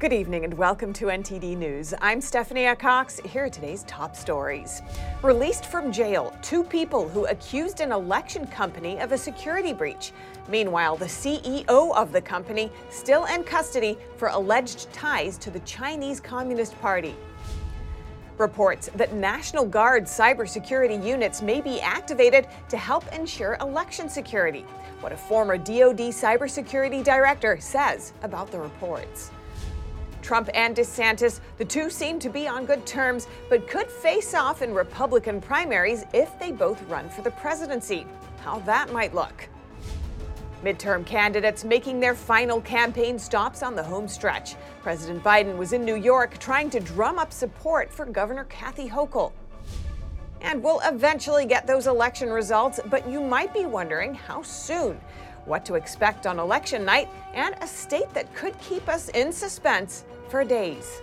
Good evening and welcome to NTD News. I'm Stephanie Cox. Here are today's top stories. Released from jail, two people who accused an election company of a security breach. Meanwhile, the CEO of the company still in custody for alleged ties to the Chinese Communist Party. Reports that National Guard cybersecurity units may be activated to help ensure election security. What a former DoD cybersecurity director says about the reports. Trump and DeSantis, the two seem to be on good terms, but could face off in Republican primaries if they both run for the presidency. How that might look. Midterm candidates making their final campaign stops on the home stretch. President Biden was in New York trying to drum up support for Governor Kathy Hochul. And we'll eventually get those election results, but you might be wondering how soon what to expect on election night, and a state that could keep us in suspense for days.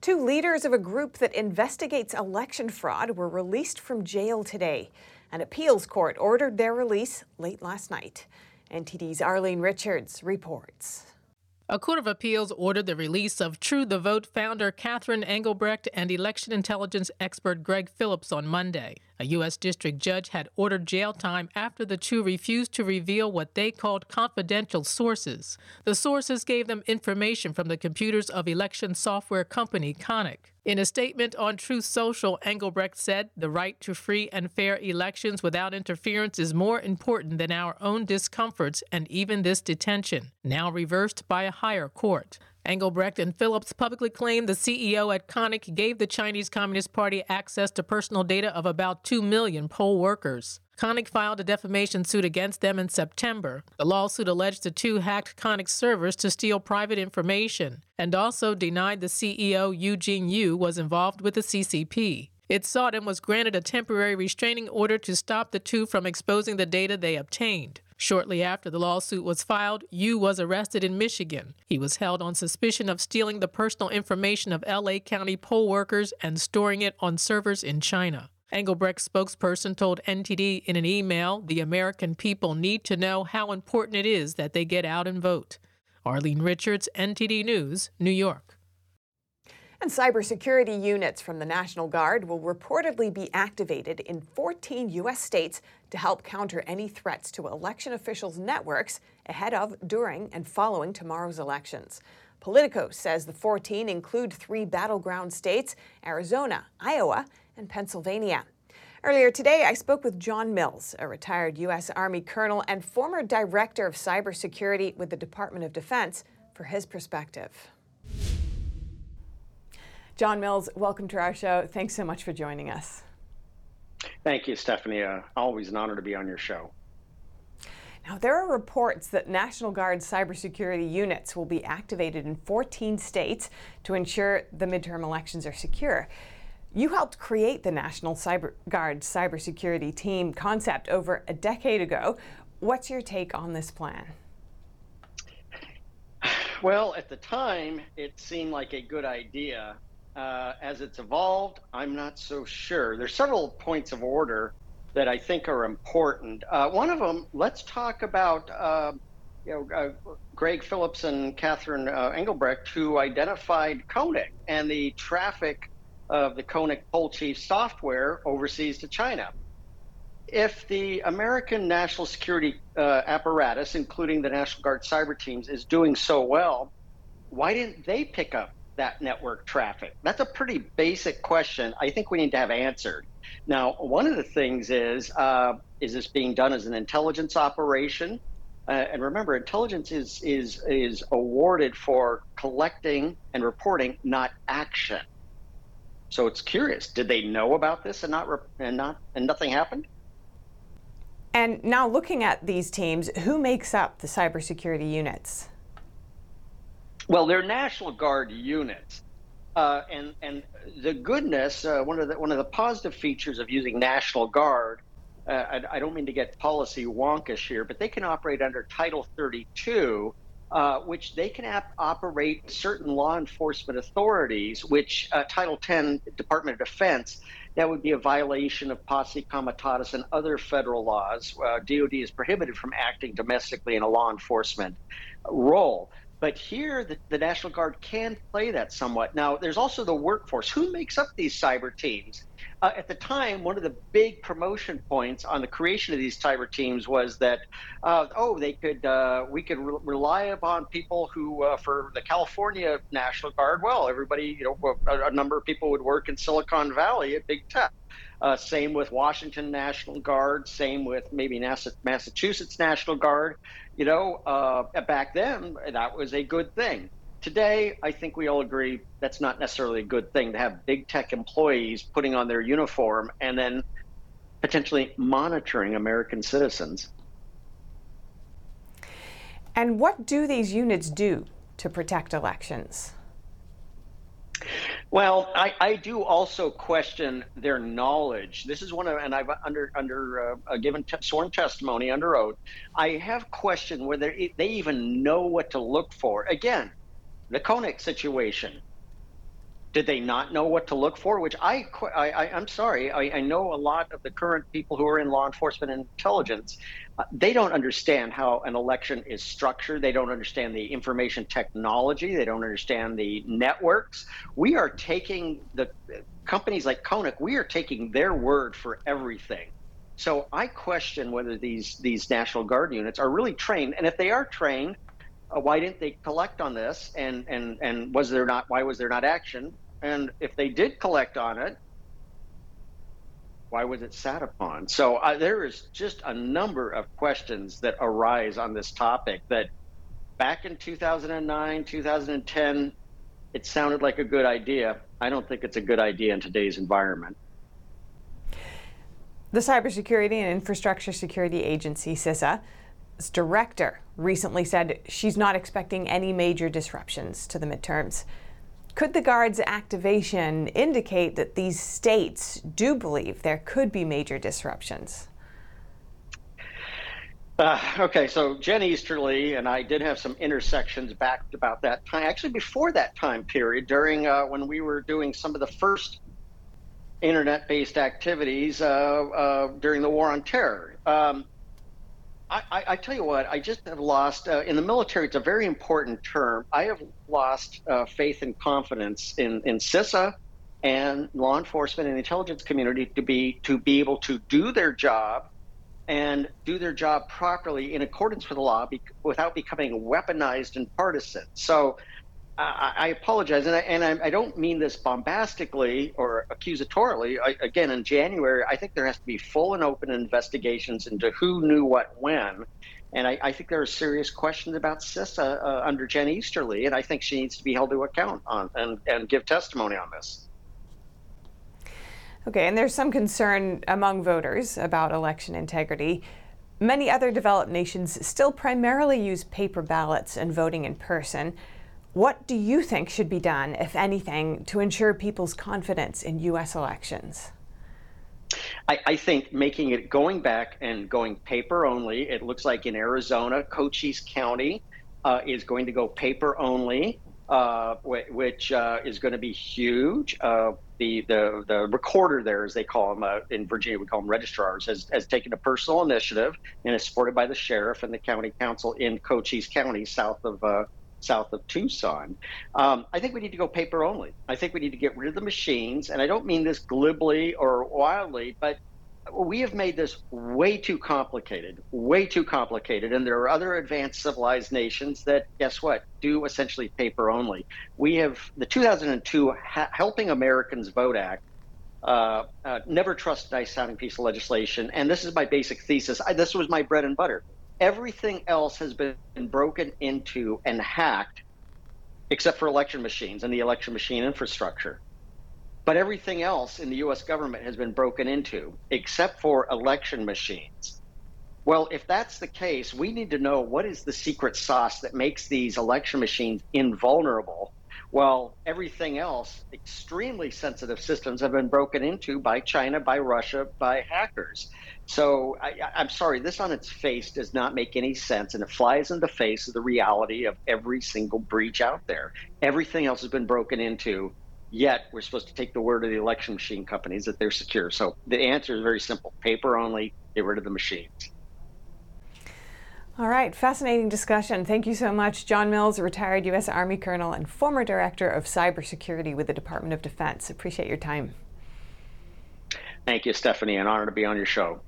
Two leaders of a group that investigates election fraud were released from jail today. An appeals court ordered their release late last night. NTD's Arlene Richards reports. A court of appeals ordered the release of True the Vote founder Catherine Engelbrecht and election intelligence expert Greg Phillips on Monday. A U.S. district judge had ordered jail time after the two refused to reveal what they called confidential sources. The sources gave them information from the computers of election software company Konnech. In a statement on Truth Social, Engelbrecht said the right to free and fair elections without interference is more important than our own discomforts and even this detention, now reversed by a higher court. Engelbrecht and Phillips publicly claimed the CEO at Konnech gave the Chinese Communist Party access to personal data of about 2 million poll workers. Konnech filed a defamation suit against them in September. The lawsuit alleged the two hacked Konnech's servers to steal private information and also denied the CEO Eugene Yu was involved with the CCP. It sought and was granted a temporary restraining order to stop the two from exposing the data they obtained. Shortly after the lawsuit was filed, Yu was arrested in Michigan. He was held on suspicion of stealing the personal information of LA County poll workers and storing it on servers in China. Engelbrecht's spokesperson told NTD in an email the American people need to know how important it is that they get out and vote. Arlene Richards, NTD News, New York. And cybersecurity units from the National Guard will reportedly be activated in 14 U.S. states to help counter any threats to election officials' networks ahead of, during, and following tomorrow's elections. Politico says the 14 include three battleground states Arizona, Iowa, and Pennsylvania. Earlier today, I spoke with John Mills, a retired U.S. Army colonel and former director of cybersecurity with the Department of Defense, for his perspective. John Mills, welcome to our show. Thanks so much for joining us. Thank you, Stephanie. Uh, always an honor to be on your show. Now, there are reports that National Guard cybersecurity units will be activated in 14 states to ensure the midterm elections are secure. You helped create the National Cyber Guard cybersecurity team concept over a decade ago. What's your take on this plan? Well, at the time, it seemed like a good idea uh, as it's evolved, I'm not so sure. There's several points of order that I think are important. Uh, one of them, let's talk about uh, you know uh, Greg Phillips and Catherine uh, Engelbrecht, who identified Konnech and the traffic of the Konnech poll chief software overseas to China. If the American national security uh, apparatus, including the National Guard cyber teams, is doing so well, why didn't they pick up that network traffic? That's a pretty basic question I think we need to have answered. Now, one of the things is uh, is this being done as an intelligence operation? Uh, and remember, intelligence is is is awarded for collecting and reporting, not action. So it's curious. Did they know about this and not and not and nothing happened? And now, looking at these teams, who makes up the cybersecurity units? Well, they're National Guard units. Uh, and and the goodness, uh, one of the one of the positive features of using National Guard, uh, I, I, don't mean to get policy wonkish here, but they can operate under Title 32, uh, which they can ap- operate certain law enforcement authorities, which uh, Title 10 Department of Defense that would be a violation of posse comitatus and other federal laws. Uh, DOD is prohibited from acting domestically in a law enforcement role. But here, the, the, National Guard can play that somewhat. Now, there's also the workforce. Who makes up these cyber teams? Uh, at the time, one of the big promotion points on the creation of these cyber teams was that, uh, oh, they could, uh, we could re- rely upon people who, uh, for the California National Guard, well, everybody, you know, a, a number of people would work in Silicon Valley at big tech. Uh, same with Washington National Guard. Same with maybe Massachusetts National Guard. You know, uh, back then that was a good thing. Today, I think we all agree that's not necessarily a good thing to have big tech employees putting on their uniform and then potentially monitoring American citizens. And what do these units do to protect elections? Well, I, I do also question their knowledge. This is one of, and I've under under uh, a given te- sworn testimony under oath. I have questioned whether it, they even know what to look for. Again, the Konnech situation. Did they not know what to look for? Which I, I, am sorry, I, I, know a lot of the current people who are in law enforcement and intelligence. Uh, they don't understand how an election is structured. They don't understand the information technology. They don't understand the networks. We are taking the companies like Konnech. We are taking their word for everything. So I question whether these these National Guard units are really trained, and if they are trained, uh, why didn't they collect on this? And and and was there not? Why was there not action? And if they did collect on it, why was it sat upon? So uh, there is just a number of questions that arise on this topic that back in 2009, 2010, it sounded like a good idea. I don't think it's a good idea in today's environment. The Cybersecurity and Infrastructure Security Agency, CISA, director recently said she's not expecting any major disruptions to the midterms. Could the Guard's activation indicate that these states do believe there could be major disruptions? Uh, okay, so Jen Easterly and I did have some intersections back about that time, actually before that time period, during uh, when we were doing some of the first internet based activities uh, uh during the War on Terror. Um, I, I, tell you what, I just have lost uh, in the military. It's a very important term. I have lost uh, faith and confidence in in CISA and law enforcement and intelligence community to be to be able to do their job and do their job properly in accordance with the law be, without becoming weaponized and partisan. So I, I apologize, and, I, and I, I, don't mean this bombastically or accusatorily. again, in January, I think there has to be full and open investigations into who knew what when. And I, think there are serious questions about CISA uh, under Jen Easterly, and I think she needs to be held to account on and, and give testimony on this. Okay, and there's some concern among voters about election integrity. Many other developed nations still primarily use paper ballots and voting in person. What do you think should be done, if anything, to ensure people's confidence in U.S. elections? I, I, think making it going back and going paper only. It looks like in Arizona, Cochise County uh, is going to go paper only, uh, which uh, is going to be huge. Uh, the, the the recorder there, as they call them uh, in Virginia, we call them registrars, has, has taken a personal initiative and is supported by the sheriff and the county council in Cochise County, south of uh, south of Tucson. Um, I think we need to go paper only. I think we need to get rid of the machines. And I don't mean this glibly or wildly, but we have made this way too complicated, way too complicated. And there are other advanced civilized nations that, guess what, do essentially paper only. We have the 2002 ha- Helping Americans Vote Act. Uh, uh, never trust nice sounding piece of legislation. And this is my basic thesis. I, this was my bread and butter. Everything else has been broken into and hacked, except for election machines and the election machine infrastructure. But everything else in the US government has been broken into, except for election machines. Well, if that's the case, we need to know what is the secret sauce that makes these election machines invulnerable while everything else, extremely sensitive systems have been broken into by China, by Russia, by hackers. So I, am sorry, this on its face does not make any sense, and it flies in the face of the reality of every single breach out there. Everything else has been broken into, Yet we're supposed to take the word of the election machine companies that they're secure. So the answer is very simple paper only, get rid of the machines. All right, fascinating discussion. Thank you so much, John Mills, retired U.S. Army colonel and former director of cybersecurity with the Department of Defense. Appreciate your time. Thank you, Stephanie. An honor to be on your show.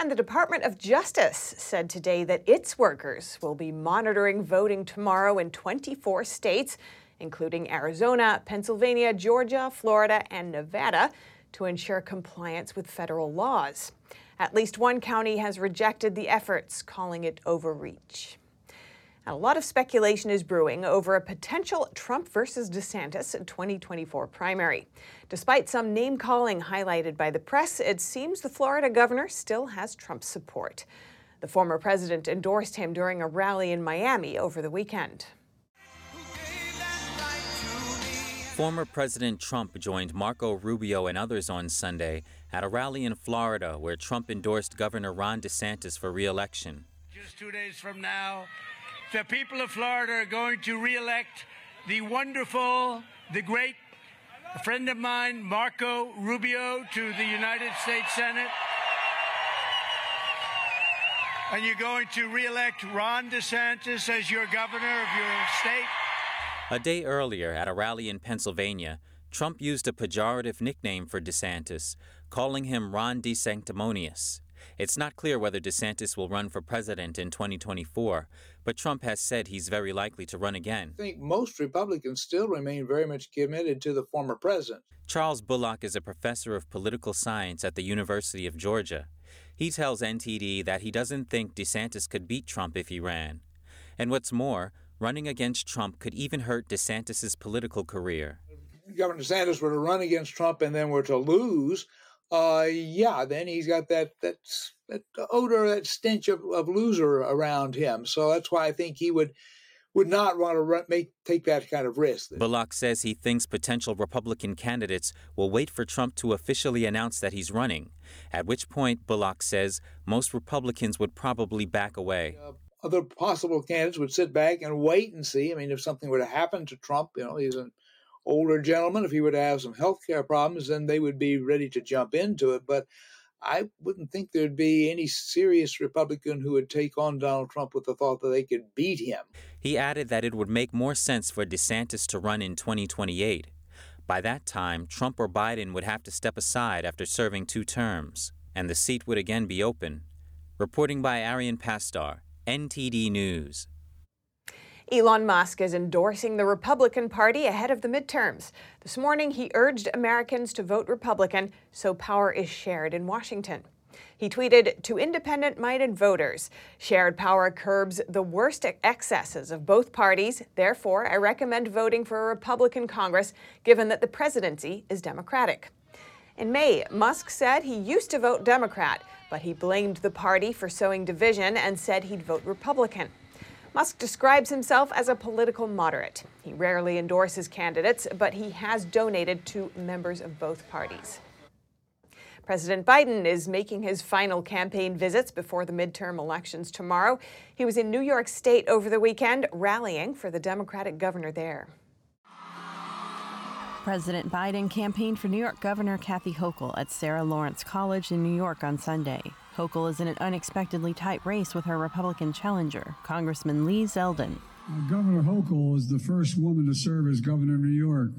And the Department of Justice said today that its workers will be monitoring voting tomorrow in 24 states, including Arizona, Pennsylvania, Georgia, Florida, and Nevada, to ensure compliance with federal laws. At least one county has rejected the efforts, calling it overreach. A lot of speculation is brewing over a potential Trump versus DeSantis 2024 primary. Despite some name calling highlighted by the press, it seems the Florida governor still has Trump's support. The former president endorsed him during a rally in Miami over the weekend. Former President Trump joined Marco Rubio and others on Sunday at a rally in Florida where Trump endorsed Governor Ron DeSantis for re-election. Just two days from now, the people of Florida are going to reelect the wonderful, the great friend of mine, Marco Rubio, to the United States Senate. And you're going to reelect Ron DeSantis as your governor of your state. A day earlier, at a rally in Pennsylvania, Trump used a pejorative nickname for DeSantis, calling him Ron DeSanctimonious. It's not clear whether DeSantis will run for president in 2024, but Trump has said he's very likely to run again. I think most Republicans still remain very much committed to the former president. Charles Bullock is a professor of political science at the University of Georgia. He tells NTD that he doesn't think DeSantis could beat Trump if he ran. And what's more, running against Trump could even hurt DeSantis's political career. Governor DeSantis were to run against Trump and then were to lose, uh, yeah, then he's got that that that odor, that stench of, of loser around him. So that's why I think he would would not want to run, make take that kind of risk. Bullock says he thinks potential Republican candidates will wait for Trump to officially announce that he's running. At which point, Bullock says most Republicans would probably back away. Uh, other possible candidates would sit back and wait and see. I mean, if something were to happen to Trump, you know, he's an older gentleman, if he were to have some health care problems, then they would be ready to jump into it. But I wouldn't think there'd be any serious Republican who would take on Donald Trump with the thought that they could beat him. He added that it would make more sense for DeSantis to run in 2028. By that time, Trump or Biden would have to step aside after serving two terms, and the seat would again be open. Reporting by Arian Pastar, NTD News. Elon Musk is endorsing the Republican Party ahead of the midterms. This morning, he urged Americans to vote Republican so power is shared in Washington. He tweeted to independent minded voters Shared power curbs the worst excesses of both parties. Therefore, I recommend voting for a Republican Congress, given that the presidency is Democratic. In May, Musk said he used to vote Democrat, but he blamed the party for sowing division and said he'd vote Republican. Musk describes himself as a political moderate. He rarely endorses candidates, but he has donated to members of both parties. President Biden is making his final campaign visits before the midterm elections tomorrow. He was in New York State over the weekend, rallying for the Democratic governor there. President Biden campaigned for New York Governor Kathy Hochul at Sarah Lawrence College in New York on Sunday. Hochul is in an unexpectedly tight race with her Republican challenger, Congressman Lee Zeldin. Uh, governor Hochul is the first woman to serve as governor of New York.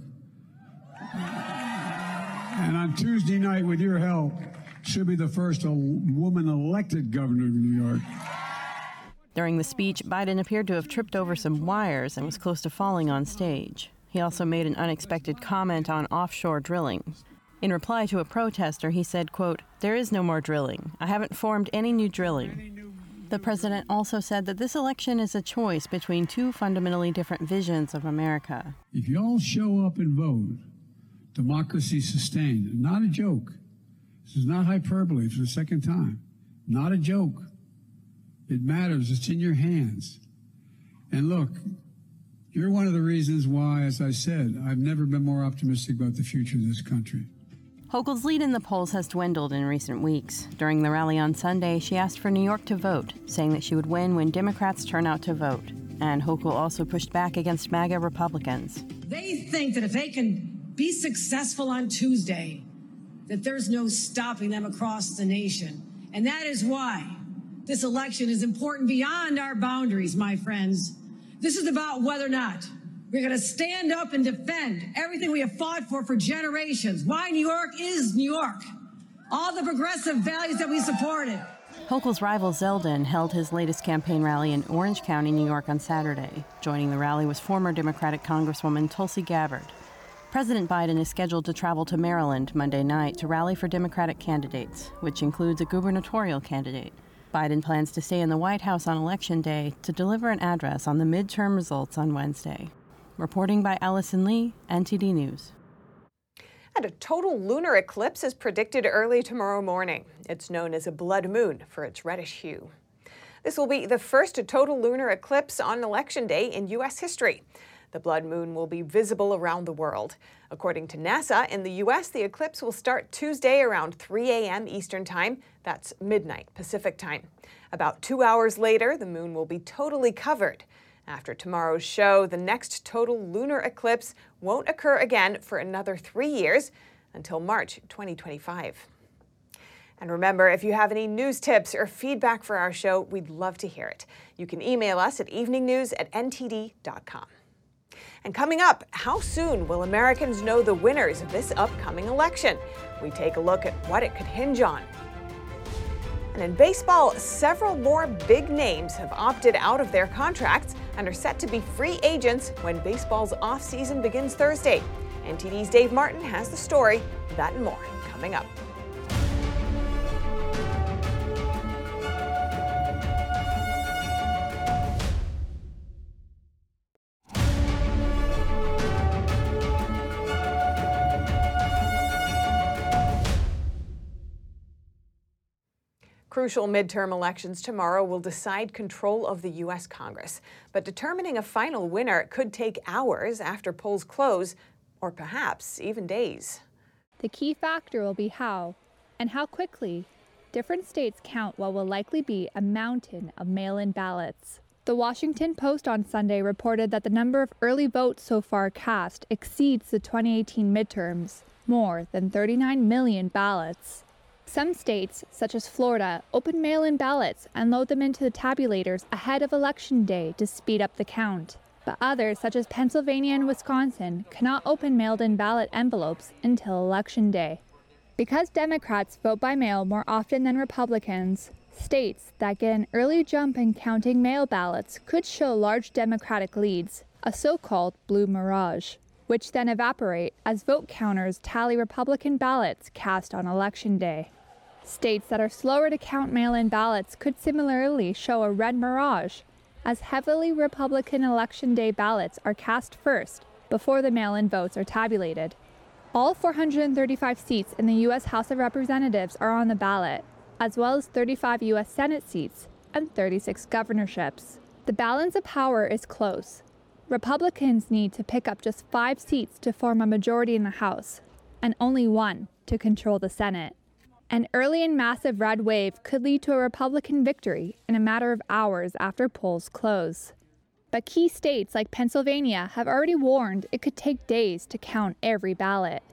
And on Tuesday night, with your help, she'll be the first woman elected governor of New York. During the speech, Biden appeared to have tripped over some wires and was close to falling on stage. He also made an unexpected comment on offshore drilling. In reply to a protester, he said, quote, There is no more drilling. I haven't formed any new drilling. The president also said that this election is a choice between two fundamentally different visions of America. If you all show up and vote, democracy sustained. Not a joke. This is not hyperbole for the second time. Not a joke. It matters. It's in your hands. And look, you're one of the reasons why, as I said, I've never been more optimistic about the future of this country. Hochul's lead in the polls has dwindled in recent weeks. During the rally on Sunday, she asked for New York to vote, saying that she would win when Democrats turn out to vote. And Hochul also pushed back against MAGA Republicans. They think that if they can be successful on Tuesday, that there's no stopping them across the nation. And that is why this election is important beyond our boundaries, my friends. This is about whether or not we're going to stand up and defend everything we have fought for for generations. Why New York is New York. All the progressive values that we supported. Hochul's rival Zeldin held his latest campaign rally in Orange County, New York on Saturday. Joining the rally was former Democratic Congresswoman Tulsi Gabbard. President Biden is scheduled to travel to Maryland Monday night to rally for Democratic candidates, which includes a gubernatorial candidate. Biden plans to stay in the White House on Election Day to deliver an address on the midterm results on Wednesday. Reporting by Allison Lee, NTD News. And a total lunar eclipse is predicted early tomorrow morning. It's known as a blood moon for its reddish hue. This will be the first total lunar eclipse on Election Day in U.S. history. The blood moon will be visible around the world. According to NASA, in the U.S., the eclipse will start Tuesday around 3 a.m. Eastern Time. That's midnight Pacific Time. About two hours later, the moon will be totally covered. After tomorrow's show, the next total lunar eclipse won't occur again for another three years until March 2025. And remember, if you have any news tips or feedback for our show, we'd love to hear it. You can email us at eveningnews at ntd.com. And coming up, how soon will Americans know the winners of this upcoming election? We take a look at what it could hinge on. And in baseball, several more big names have opted out of their contracts and are set to be free agents when baseball's offseason begins Thursday. NTD's Dave Martin has the story, that and more, coming up. Crucial midterm elections tomorrow will decide control of the U.S. Congress. But determining a final winner could take hours after polls close, or perhaps even days. The key factor will be how, and how quickly, different states count what will likely be a mountain of mail in ballots. The Washington Post on Sunday reported that the number of early votes so far cast exceeds the 2018 midterms, more than 39 million ballots. Some states, such as Florida, open mail in ballots and load them into the tabulators ahead of Election Day to speed up the count. But others, such as Pennsylvania and Wisconsin, cannot open mailed in ballot envelopes until Election Day. Because Democrats vote by mail more often than Republicans, states that get an early jump in counting mail ballots could show large Democratic leads, a so called blue mirage, which then evaporate as vote counters tally Republican ballots cast on Election Day. States that are slower to count mail in ballots could similarly show a red mirage, as heavily Republican Election Day ballots are cast first before the mail in votes are tabulated. All 435 seats in the U.S. House of Representatives are on the ballot, as well as 35 U.S. Senate seats and 36 governorships. The balance of power is close. Republicans need to pick up just five seats to form a majority in the House, and only one to control the Senate. An early and massive red wave could lead to a Republican victory in a matter of hours after polls close. But key states like Pennsylvania have already warned it could take days to count every ballot.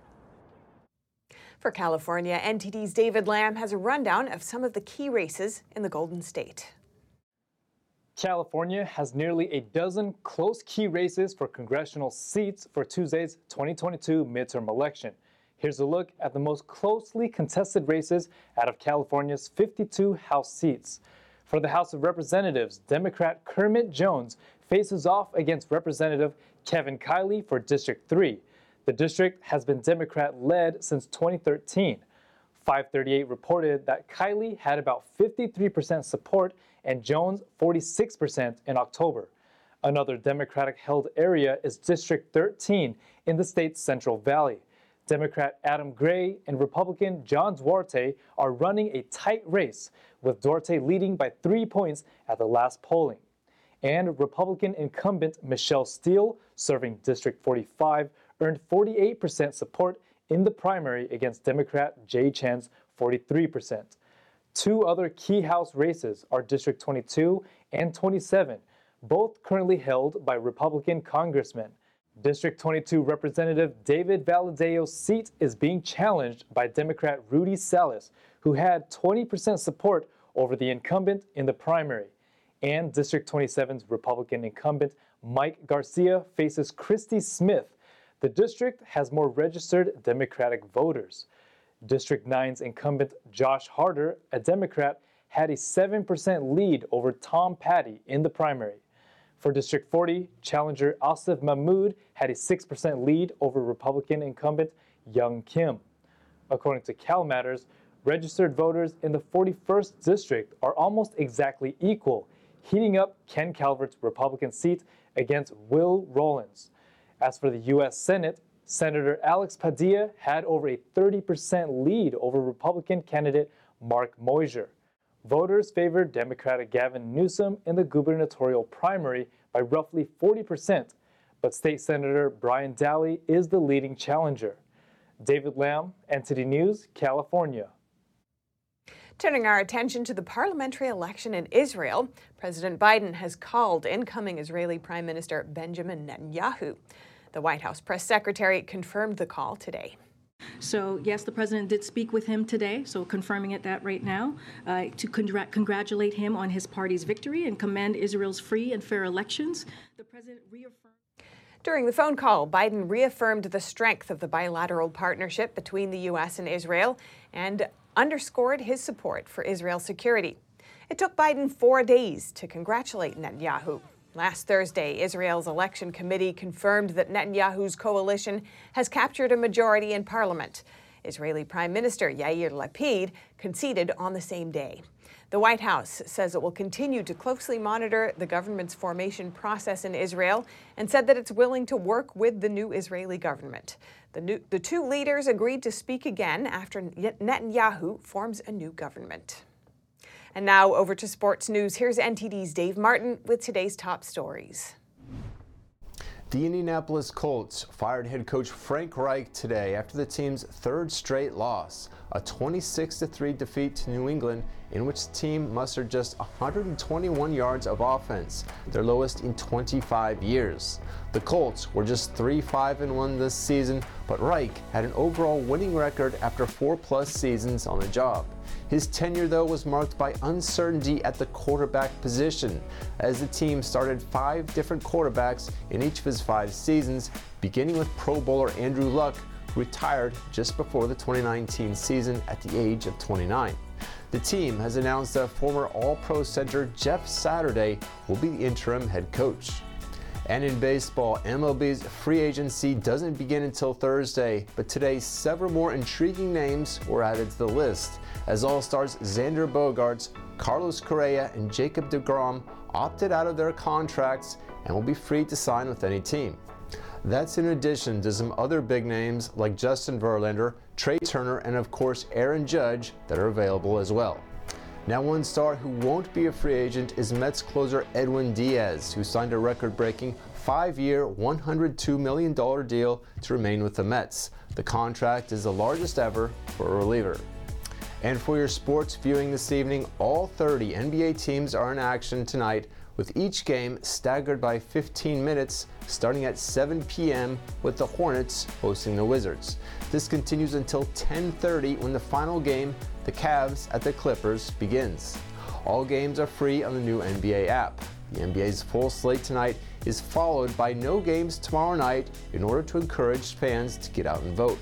For California, NTD's David Lamb has a rundown of some of the key races in the Golden State. California has nearly a dozen close key races for congressional seats for Tuesday's 2022 midterm election. Here's a look at the most closely contested races out of California's 52 House seats. For the House of Representatives, Democrat Kermit Jones faces off against Representative Kevin Kiley for District 3. The district has been Democrat led since 2013. 538 reported that Kiley had about 53% support and Jones 46% in October. Another Democratic held area is District 13 in the state's Central Valley. Democrat Adam Gray and Republican John Duarte are running a tight race, with Duarte leading by three points at the last polling. And Republican incumbent Michelle Steel, serving District 45, earned 48% support in the primary against Democrat Jay Chen's 43%. Two other key House races are District 22 and 27. both currently held by Republican congressmen. District 22 Representative David Valadao's seat is being challenged by Democrat Rudy Salas, who had 20% support over the incumbent in the primary. And District 27's Republican incumbent Mike Garcia faces Christy Smith. The district has more registered Democratic voters. District 9's incumbent Josh Harder, a Democrat, had a 7% lead over Tom Patti in the primary. For District 40, challenger Asif Mahmood had a 6% lead over Republican incumbent Young Kim. According to Cal Matters, registered voters in the 41st district are almost exactly equal, heating up Ken Calvert's Republican seat against Will Rollins. As for the U.S. Senate, Senator Alex Padilla had over a 30% lead over Republican candidate Mark Meuser. Voters favored Democratic Gavin Newsom in the gubernatorial primary by roughly 40%, but State Senator Brian Dahle is the leading challenger. David Lamb, NTD News, California. Turning our attention to the parliamentary election in Israel, President Biden has called incoming Israeli Prime Minister Benjamin Netanyahu. The White House press secretary confirmed the call today. So, yes, the president did speak with him today, so confirming it that right now, uh, to congr- congratulate him on his party's victory and commend Israel's free and fair elections. The president reaffirmed. During the phone call, Biden reaffirmed the strength of the bilateral partnership between the U.S. and Israel and underscored his support for Israel's security. It took Biden four days to congratulate Netanyahu. Last Thursday, Israel's election committee confirmed that Netanyahu's coalition has captured a majority in parliament. Israeli Prime Minister Yair Lapid conceded on the same day. The White House says it will continue to closely monitor the government's formation process in Israel and said that it's willing to work with the new Israeli government. The, new, the two leaders agreed to speak again after Netanyahu forms a new government. And now over to sports news. Here's NTD's Dave Martin with today's top stories. The Indianapolis Colts fired head coach Frank Reich today after the team's third straight loss, a 26 3 defeat to New England in which the team mustered just 121 yards of offense, their lowest in 25 years. The Colts were just 3 5 1 this season, but Reich had an overall winning record after four plus seasons on the job. His tenure, though, was marked by uncertainty at the quarterback position, as the team started five different quarterbacks in each of his five seasons, beginning with Pro Bowler Andrew Luck, retired just before the 2019 season at the age of 29. The team has announced that former All Pro center Jeff Saturday will be the interim head coach. And in baseball, MLB's free agency doesn't begin until Thursday, but today several more intriguing names were added to the list as All Stars Xander Bogaerts, Carlos Correa, and Jacob DeGrom opted out of their contracts and will be free to sign with any team. That's in addition to some other big names like Justin Verlander, Trea Turner, and of course Aaron Judge that are available as well. Now, one star who won't be a free agent is Mets closer Edwin Diaz, who signed a record breaking five year, $102 million deal to remain with the Mets. The contract is the largest ever for a reliever. And for your sports viewing this evening, all 30 NBA teams are in action tonight, with each game staggered by 15 minutes, starting at 7 p.m. with the Hornets hosting the Wizards. This continues until 10:30 when the final game the Cavs at the Clippers begins. All games are free on the new NBA app. The NBA's full slate tonight is followed by no games tomorrow night in order to encourage fans to get out and vote.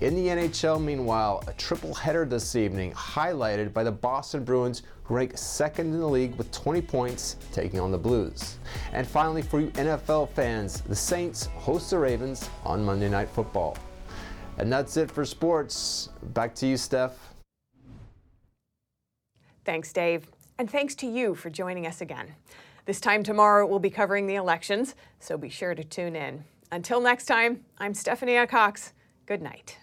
In the NHL, meanwhile, a triple header this evening, highlighted by the Boston Bruins, who rank second in the league with 20 points, taking on the Blues. And finally, for you NFL fans, the Saints host the Ravens on Monday Night Football. And that's it for sports. Back to you, Steph. Thanks, Dave. And thanks to you for joining us again. This time tomorrow, we'll be covering the elections, so be sure to tune in. Until next time, I'm Stephanie Cox. Good night.